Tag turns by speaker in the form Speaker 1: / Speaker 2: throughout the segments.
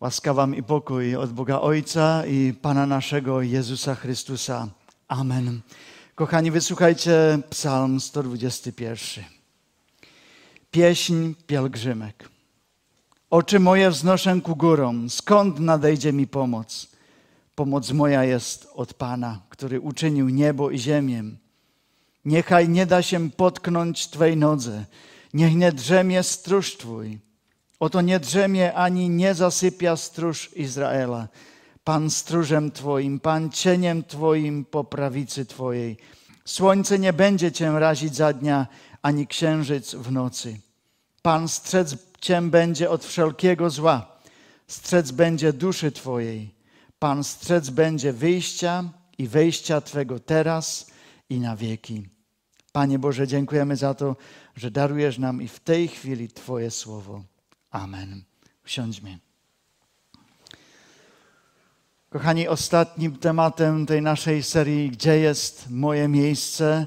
Speaker 1: Łaska wam i pokój od Boga Ojca i Pana naszego Jezusa Chrystusa. Amen. Kochani, wysłuchajcie Psalm 121. Pieśń pielgrzymek. Oczy moje wznoszę ku górom, skąd nadejdzie mi pomoc? Pomoc moja jest od Pana, który uczynił niebo i ziemię. Niechaj nie da się potknąć Twej nodze, niech nie drzemie stróż Twój. Oto nie drzemie ani nie zasypia stróż Izraela. Pan stróżem Twoim, Pan cieniem Twoim po prawicy Twojej. Słońce nie będzie Cię razić za dnia, ani księżyc w nocy. Pan strzec Cię będzie od wszelkiego zła. Strzec będzie duszy Twojej. Pan strzec będzie wyjścia i wejścia Twego teraz i na wieki. Panie Boże, dziękujemy za to, że darujesz nam i w tej chwili Twoje słowo. Amen. Usiądźmy. Kochani, ostatnim tematem tej naszej serii, gdzie jest moje miejsce,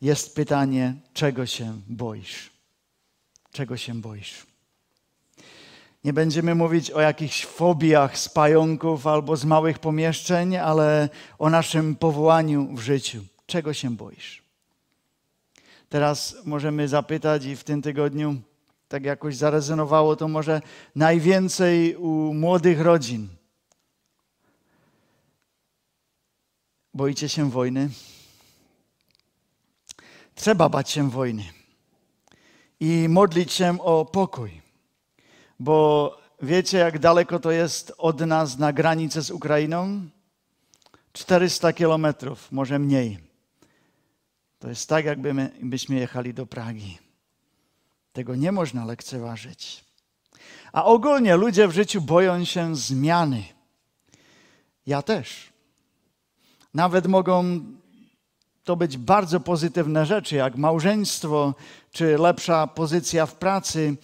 Speaker 1: jest pytanie, czego się boisz? Czego się boisz? Nie będziemy mówić o jakichś fobiach z pająków albo z małych pomieszczeń, ale o naszym powołaniu w życiu. Czego się boisz? Teraz możemy zapytać i w tym tygodniu tak jakoś zarezonowało to może najwięcej u młodych rodzin. Boicie się wojny? Trzeba bać się wojny i modlić się o pokój, bo wiecie, jak daleko to jest od nas na granicę z Ukrainą? 400 kilometrów, może mniej. To jest tak, jakbyśmy jechali do Pragi. Tego nie można lekceważyć. A ogólnie ludzie w życiu boją się zmiany. Ja też. Nawet mogą to być bardzo pozytywne rzeczy, jak małżeństwo, czy lepsza pozycja w pracy.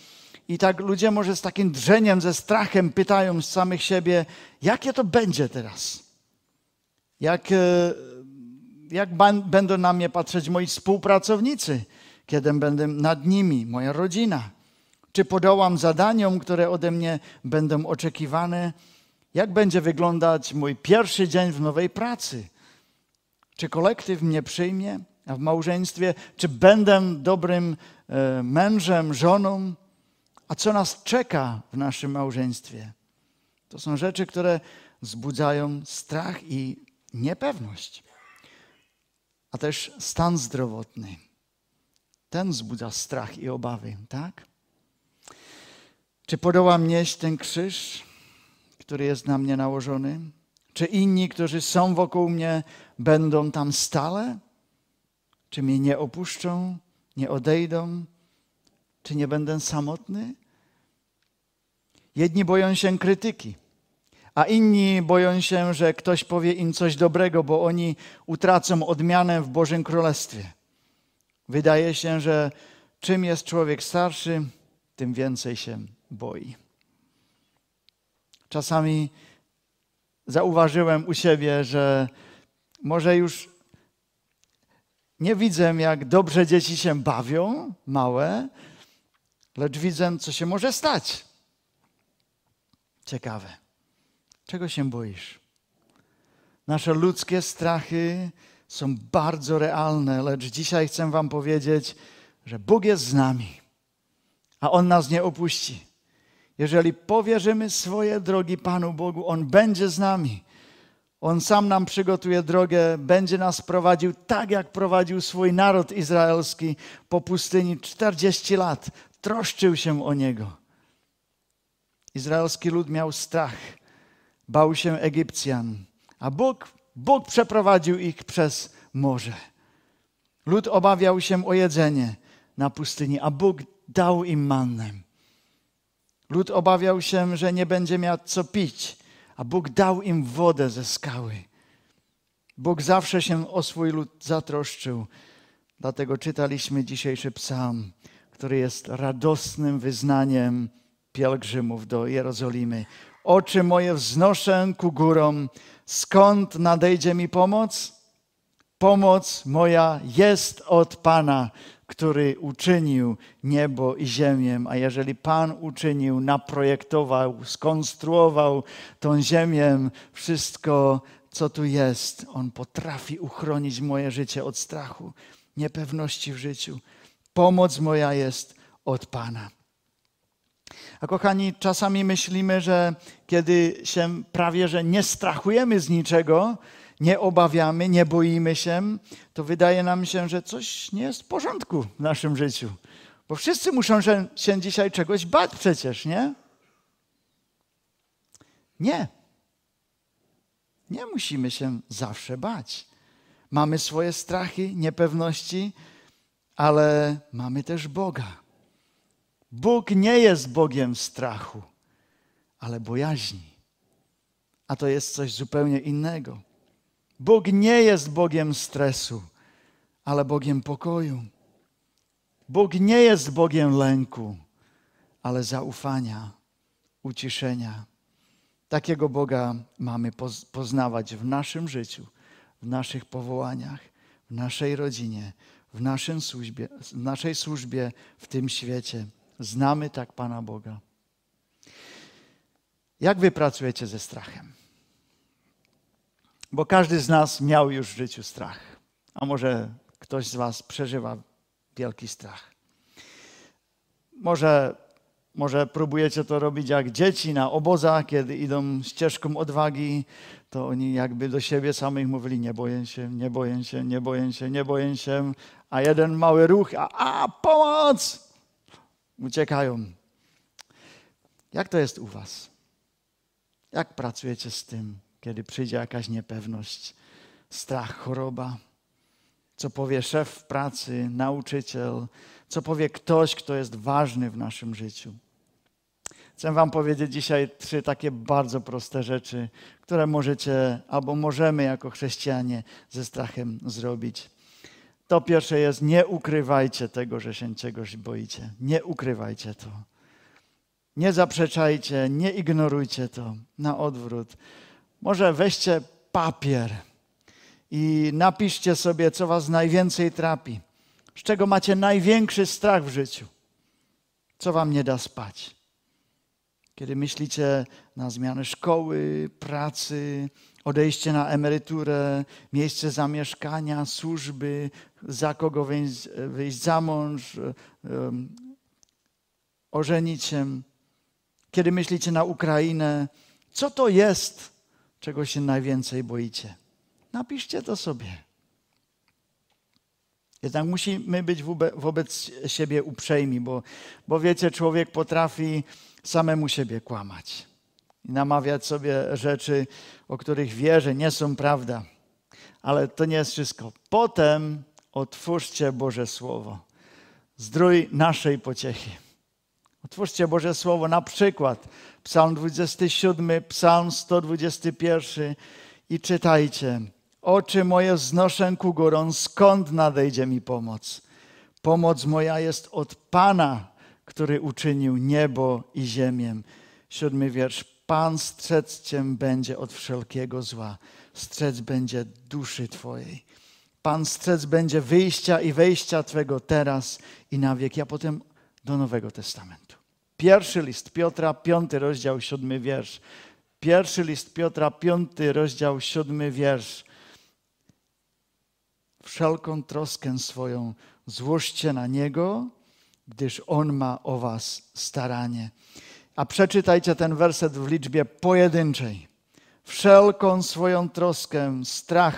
Speaker 1: I tak ludzie może z takim drzeniem, ze strachem pytają z samych siebie, jakie to będzie teraz? Jak, e, jak będą na mnie patrzeć moi współpracownicy? Kiedy będę nad nimi, moja rodzina. Czy podołam zadaniom, które ode mnie będą oczekiwane? Jak będzie wyglądać mój pierwszy dzień w nowej pracy? Czy kolektyw mnie przyjmie w małżeństwie? Czy będę dobrym e, mężem, żoną? A co nas czeka w naszym małżeństwie? To są rzeczy, które wzbudzają strach i niepewność, a też stan zdrowotny ten wzbudza strach i obawy, tak? Czy podołam nieść ten krzyż, który jest na mnie nałożony? Czy inni, którzy są wokół mnie, będą tam stale? Czy mnie nie opuszczą, nie odejdą? Czy nie będę samotny? Jedni boją się krytyki, a inni boją się, że ktoś powie im coś dobrego, bo oni utracą odmianę w Bożym Królestwie. Wydaje się, że czym jest człowiek starszy, tym więcej się boi. Czasami zauważyłem u siebie, że może już nie widzę, jak dobrze dzieci się bawią, małe, lecz widzę, co się może stać. Ciekawe. Czego się boisz? Nasze ludzkie strachy są bardzo realne, lecz dzisiaj chcę Wam powiedzieć, że Bóg jest z nami, a On nas nie opuści. Jeżeli powierzymy swoje drogi Panu Bogu, On będzie z nami. On sam nam przygotuje drogę, będzie nas prowadził tak, jak prowadził swój naród izraelski po pustyni 40 lat. Troszczył się o niego. Izraelski lud miał strach, bał się Egipcjan, a Bóg Bóg przeprowadził ich przez morze. Lud obawiał się o jedzenie na pustyni, a Bóg dał im mannę. Lud obawiał się, że nie będzie miał co pić, a Bóg dał im wodę ze skały. Bóg zawsze się o swój lud zatroszczył. Dlatego czytaliśmy dzisiejszy psalm, który jest radosnym wyznaniem pielgrzymów do Jerozolimy. Oczy moje wznoszę ku górom, Skąd nadejdzie mi pomoc? Pomoc moja jest od Pana, który uczynił niebo i ziemię, a jeżeli Pan uczynił, naprojektował, skonstruował tą ziemię, wszystko, co tu jest, On potrafi uchronić moje życie od strachu, niepewności w życiu. Pomoc moja jest od Pana. A kochani, czasami myślimy, że kiedy się prawie że nie strachujemy z niczego, nie obawiamy, nie boimy się, to wydaje nam się, że coś nie jest w porządku w naszym życiu. Bo wszyscy muszą się, się dzisiaj czegoś bać przecież, nie? Nie. Nie musimy się zawsze bać. Mamy swoje strachy, niepewności, ale mamy też Boga. Bóg nie jest Bogiem strachu, ale bojaźni. A to jest coś zupełnie innego. Bóg nie jest Bogiem stresu, ale Bogiem pokoju. Bóg nie jest Bogiem lęku, ale zaufania, uciszenia. Takiego Boga mamy poznawać w naszym życiu, w naszych powołaniach, w naszej rodzinie, w, naszym służbie, w naszej służbie w tym świecie. Znamy tak Pana Boga. Jak wy pracujecie ze strachem? Bo każdy z nas miał już w życiu strach. A może ktoś z Was przeżywa wielki strach. Może, może próbujecie to robić jak dzieci na obozach, kiedy idą ścieżką odwagi, to oni jakby do siebie samych mówili: Nie boję się, nie boję się, nie boję się, nie boję się. A jeden mały ruch, a, a pomoc! Uciekają. Jak to jest u Was? Jak pracujecie z tym? kiedy przyjdzie jakaś niepewność, strach, choroba. Co powie szef w pracy, nauczyciel, co powie ktoś, kto jest ważny w naszym życiu. Chcę Wam powiedzieć dzisiaj trzy takie bardzo proste rzeczy, które możecie albo możemy jako chrześcijanie ze strachem zrobić. To pierwsze jest: nie ukrywajcie tego, że się czegoś boicie. Nie ukrywajcie to. Nie zaprzeczajcie, nie ignorujcie to. Na odwrót. Może weźcie papier i napiszcie sobie, co was najwięcej trapi, z czego macie największy strach w życiu, co wam nie da spać. Kiedy myślicie na zmianę szkoły, pracy, odejście na emeryturę, miejsce zamieszkania, służby, za kogo wyjść, wyjść za mąż, um, ożenić się. Kiedy myślicie na Ukrainę, co to jest czego się najwięcej boicie? Napiszcie to sobie. Jednak musimy być wobec siebie uprzejmi, bo, bo wiecie, człowiek potrafi samemu siebie kłamać i namawiać sobie rzeczy, o których wie, że nie są prawda. Ale to nie jest wszystko. Potem otwórzcie Boże Słowo. Zdrój naszej pociechy. Otwórzcie Boże Słowo, na przykład Psalm 27, Psalm 121 i czytajcie. Oczy moje znoszę ku górom, skąd nadejdzie mi pomoc? Pomoc moja jest od Pana, który uczynił niebo i ziemię. Siódmy wiersz. Pan strzec cię będzie od wszelkiego zła. Strzec będzie duszy Twojej. Pan strzec będzie wyjścia i wejścia Twego teraz i na wieki, a potem do Nowego Testamentu. Pierwszy list Piotra, piąty rozdział, siódmy wiersz. Pierwszy list Piotra, piąty rozdział, siódmy wiersz. Wszelką troskę swoją złóżcie na Niego, gdyż On ma o was staranie. A przeczytajcie ten werset w liczbie pojedynczej. Wszelką swoją troskę, strach,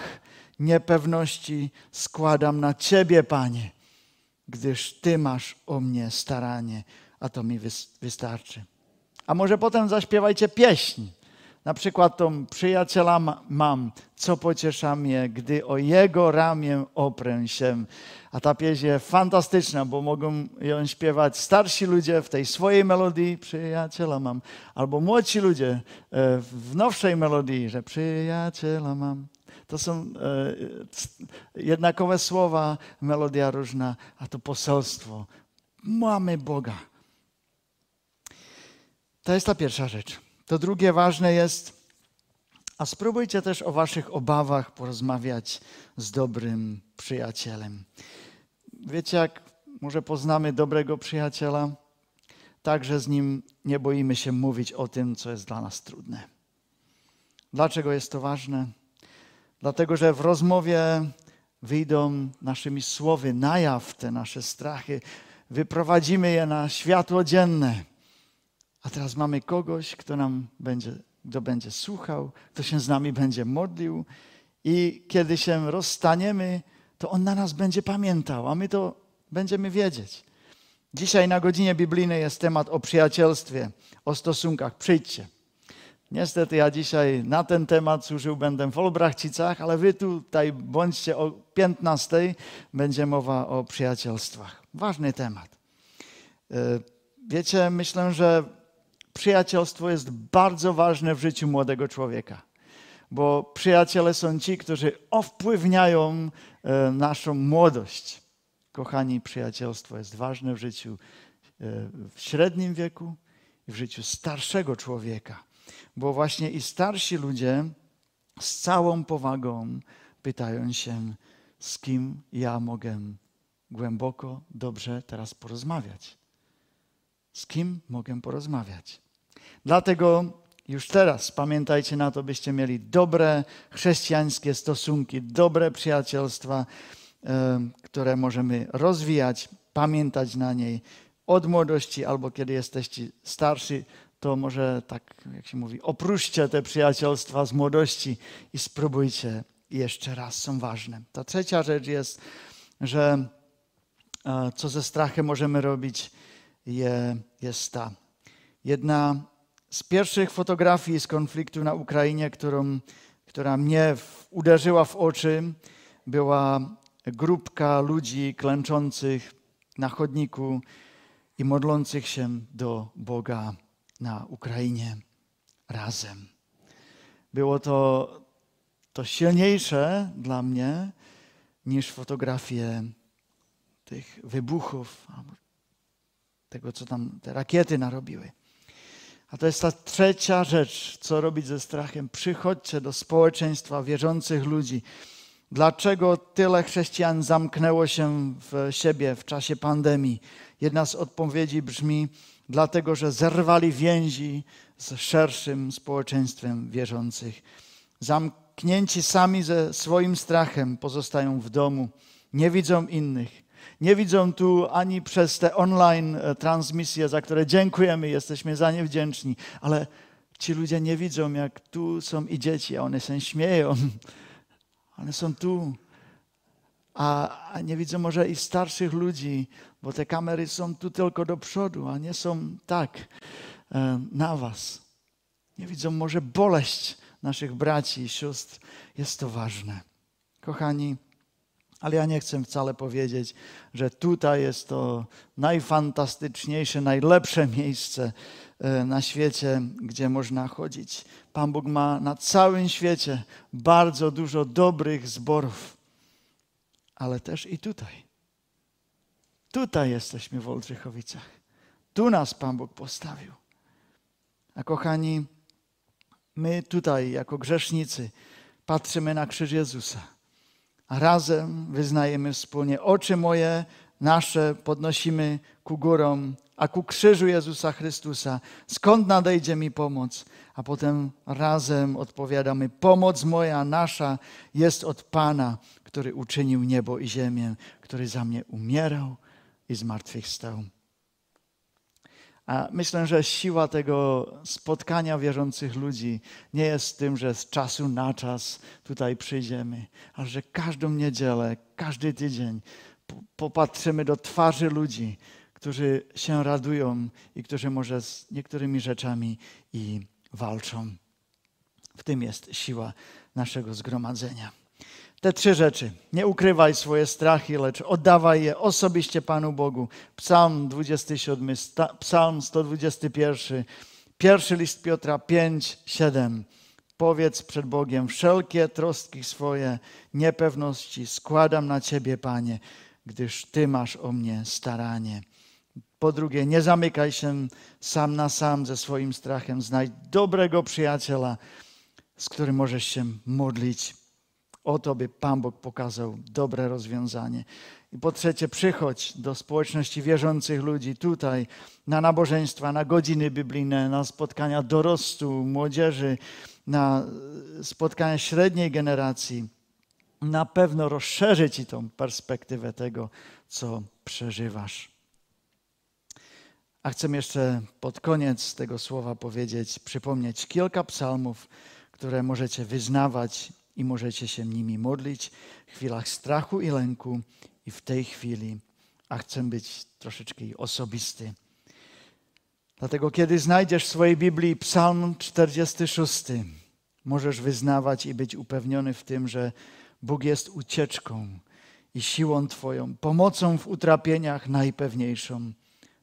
Speaker 1: niepewności składam na Ciebie, Panie, gdyż Ty masz o mnie staranie a to mi wystarczy. A może potem zaśpiewajcie pieśń. Na przykład tą przyjaciela mam, co pociesza mnie, gdy o jego ramię oprę się. A ta pieśń jest fantastyczna, bo mogą ją śpiewać starsi ludzie w tej swojej melodii, przyjaciela mam, albo młodsi ludzie e, w nowszej melodii, że przyjaciela mam. To są e, jednakowe słowa, melodia różna, a to poselstwo. Mamy Boga to jest ta pierwsza rzecz. To drugie ważne jest, a spróbujcie też o waszych obawach porozmawiać z dobrym przyjacielem. Wiecie, jak może poznamy dobrego przyjaciela, także z nim nie boimy się mówić o tym, co jest dla nas trudne. Dlaczego jest to ważne? Dlatego, że w rozmowie wyjdą naszymi słowy na jaw te nasze strachy, wyprowadzimy je na światło dzienne. A teraz mamy kogoś, kto nam będzie, kto będzie słuchał, kto się z nami będzie modlił i kiedy się rozstaniemy, to on na nas będzie pamiętał, a my to będziemy wiedzieć. Dzisiaj na godzinie biblijnej jest temat o przyjacielstwie, o stosunkach. Przyjdźcie. Niestety ja dzisiaj na ten temat służył będę w Olbrachcicach, ale wy tutaj bądźcie o 15. Będzie mowa o przyjacielstwach. Ważny temat. E, wiecie, myślę, że przyjacielstwo jest bardzo ważne w życiu młodego człowieka, bo przyjaciele są ci, którzy wpływniają e, naszą młodość. Kochani, przyjacielstwo jest ważne w życiu e, w średnim wieku i w życiu starszego człowieka bo właśnie i starsi ludzie z całą powagą pytają się, z kim ja mogę głęboko, dobrze teraz porozmawiać. Z kim mogę porozmawiać? Dlatego już teraz pamiętajcie na to, byście mieli dobre chrześcijańskie stosunki, dobre przyjacielstwa, które możemy rozwijać, pamiętać na niej od młodości albo kiedy jesteście starsi, to może tak, jak się mówi, opróżcie te przyjacielstwa z młodości i spróbujcie jeszcze raz, są ważne. Ta trzecia rzecz jest, że e, co ze strachem możemy robić, jest ta. Jedna z pierwszych fotografii z konfliktu na Ukrainie, którą, która mnie uderzyła w oczy, była grupka ludzi klęczących na chodniku i modlących się do Boga na Ukrainie razem. Było to, to silniejsze dla mnie niż fotografie tych wybuchów, tego, co tam te rakiety narobiły. A to jest ta trzecia rzecz, co robić ze strachem. Przychodźcie do społeczeństwa wierzących ludzi. Dlaczego tyle chrześcijan zamknęło się w siebie w czasie pandemii? Jedna z odpowiedzi brzmi: dlatego że zerwali więzi z szerszym społeczeństwem wierzących. Zamknięci sami ze swoim strachem pozostają w domu, nie widzą innych. Nie widzą tu ani przez te online e, transmisje, za które dziękujemy, jesteśmy za nie wdzięczni, ale ci ludzie nie widzą, jak tu są i dzieci, a one się śmieją. One są tu, a, a nie widzą może i starszych ludzi, bo te kamery są tu tylko do przodu, a nie są tak e, na was. Nie widzą może boleść naszych braci i sióstr. Jest to ważne. Kochani, ale ja nie chcę wcale powiedzieć, że tutaj jest to najfantastyczniejsze, najlepsze miejsce e, na świecie, gdzie można chodzić. Pan Bóg ma na całym świecie bardzo dużo dobrych zborów ale też i tutaj. Tutaj jesteśmy w Oldrzechowicach. Tu nas Pan Bóg postawił. A kochani, my tutaj jako grzesznicy patrzymy na krzyż Jezusa, razem wyznajemy wspólnie oczy moje, nasze podnosimy ku górom, a ku krzyżu Jezusa Chrystusa. Skąd nadejdzie mi pomoc? A potem razem odpowiadamy: Pomoc moja, nasza jest od Pana, który uczynił niebo i ziemię, który za mnie umierał i zmartwychwstał. A myślę, że siła tego spotkania wierzących ludzi nie jest w tym, że z czasu na czas tutaj przyjdziemy, ale że każdą niedzielę, każdy tydzień popatrzymy do twarzy ludzi, którzy się radują i którzy może z niektórymi rzeczami i walczą. W tym jest siła naszego zgromadzenia. Te trzy rzeczy. Nie ukrywaj swoje strachy, lecz oddawaj je osobiście Panu Bogu. Psalm 27, Psalm 121, pierwszy list Piotra 5, 7. Powiedz przed Bogiem wszelkie trostki swoje, niepewności składam na Ciebie, Panie, gdyż Ty masz o mnie staranie. Po drugie, nie zamykaj się sam na sam ze swoim strachem. Znajdź dobrego przyjaciela, z którym możesz się modlić o to, by Pan Bóg pokazał dobre rozwiązanie. I po trzecie, przychodź do społeczności wierzących ludzi tutaj, na nabożeństwa, na godziny biblijne, na spotkania dorostu, młodzieży, na spotkania średniej generacji. Na pewno rozszerzy ci tą perspektywę tego, co przeżywasz. A chcę jeszcze pod koniec tego słowa powiedzieć, przypomnieć kilka psalmów, które możecie wyznawać i możecie się nimi modlić w chwilach strachu i lęku i w tej chwili, a chcę być troszeczkę osobisty. Dlatego, kiedy znajdziesz w swojej Biblii Psalm 46, możesz wyznawać i być upewniony w tym, że Bóg jest ucieczką i siłą Twoją, pomocą w utrapieniach najpewniejszą.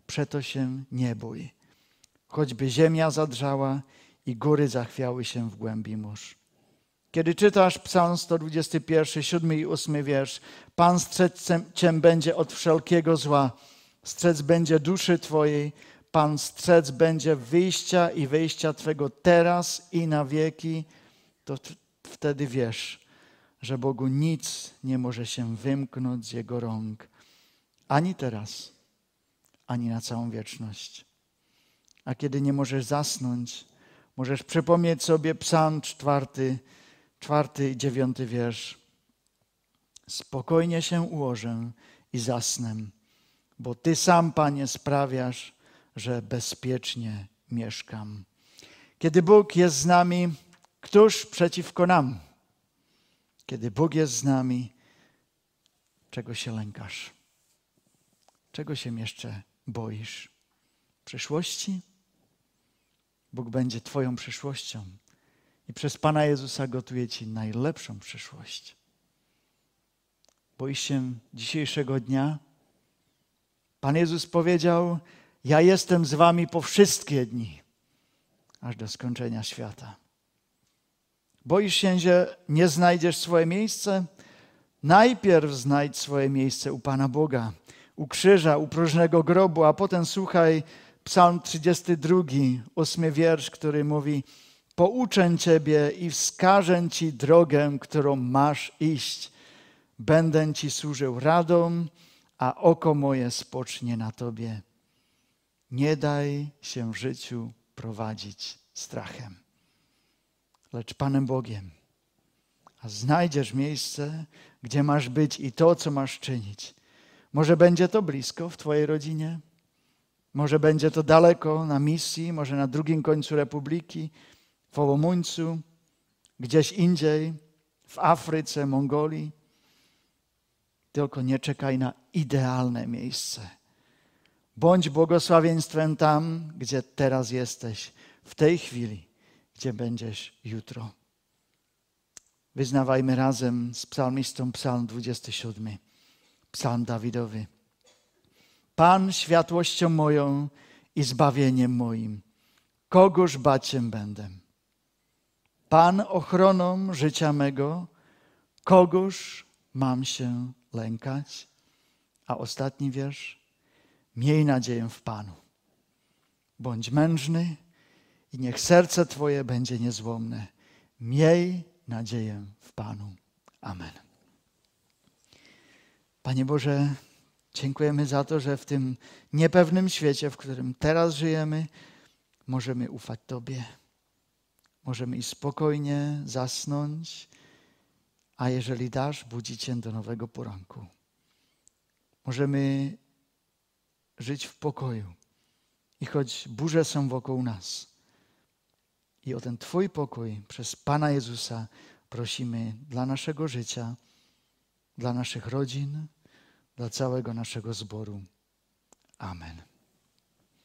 Speaker 1: Przeto się nie bój. Choćby ziemia zadrżała i góry zachwiały się w głębi mórz. Kiedy czytasz Psalm 121, 7 i 8 wiersz, Pan strzec cię będzie od wszelkiego zła, strzec będzie duszy Twojej, Pan strzec będzie wyjścia i wejścia Twego teraz i na wieki, to wtedy wiesz, że Bogu nic nie może się wymknąć z Jego rąk, ani teraz, ani na całą wieczność. A kiedy nie możesz zasnąć, możesz przypomnieć sobie Psalm czwarty, czwarty i dziewiąty wiersz. Spokojnie się ułożę i zasnę, bo Ty sam, Panie, sprawiasz, że bezpiecznie mieszkam. Kiedy Bóg jest z nami, któż przeciwko nam? Kiedy Bóg jest z nami, czego się lękasz? Czego się jeszcze boisz? Przyszłości? Bóg będzie Twoją przyszłością i przez Pana Jezusa gotuje Ci najlepszą przyszłość. Boisz się dzisiejszego dnia? Pan Jezus powiedział: Ja jestem z Wami po wszystkie dni, aż do skończenia świata. Boisz się, że nie znajdziesz swoje miejsce? Najpierw znajdź swoje miejsce u Pana Boga, u krzyża, u próżnego grobu, a potem słuchaj Psalm 32, ósmy wiersz, który mówi: Pouczę Ciebie i wskażę Ci drogę, którą masz iść. Będę Ci służył radą, a oko moje spocznie na Tobie. Nie daj się w życiu prowadzić strachem lecz Panem Bogiem. A znajdziesz miejsce, gdzie masz być i to, co masz czynić. Może będzie to blisko w Twojej rodzinie, może będzie to daleko na misji, może na drugim końcu Republiki, w Ołomuńcu, gdzieś indziej, w Afryce, Mongolii. Tylko nie czekaj na idealne miejsce. Bądź błogosławieństwem tam, gdzie teraz jesteś, w tej chwili gdzie będziesz jutro. Wyznawajmy razem z psalmistą psalm 27, psalm Dawidowy. Pan światłością moją i zbawieniem moim, kogoż bać się będę? Pan ochroną życia mego, kogoż mam się lękać? A ostatni wiersz. Miej nadzieję w Panu. Bądź mężny, i niech serce Twoje będzie niezłomne. Miej nadzieję w Panu. Amen. Panie Boże, dziękujemy za to, że w tym niepewnym świecie, w którym teraz żyjemy, możemy ufać Tobie. Możemy i spokojnie zasnąć, a jeżeli dasz, budzić się do nowego poranku. Możemy żyć w pokoju. I choć burze są wokół nas, i o ten Twój pokój przez Pana Jezusa prosimy dla naszego życia, dla naszych rodzin, dla całego naszego zboru. Amen.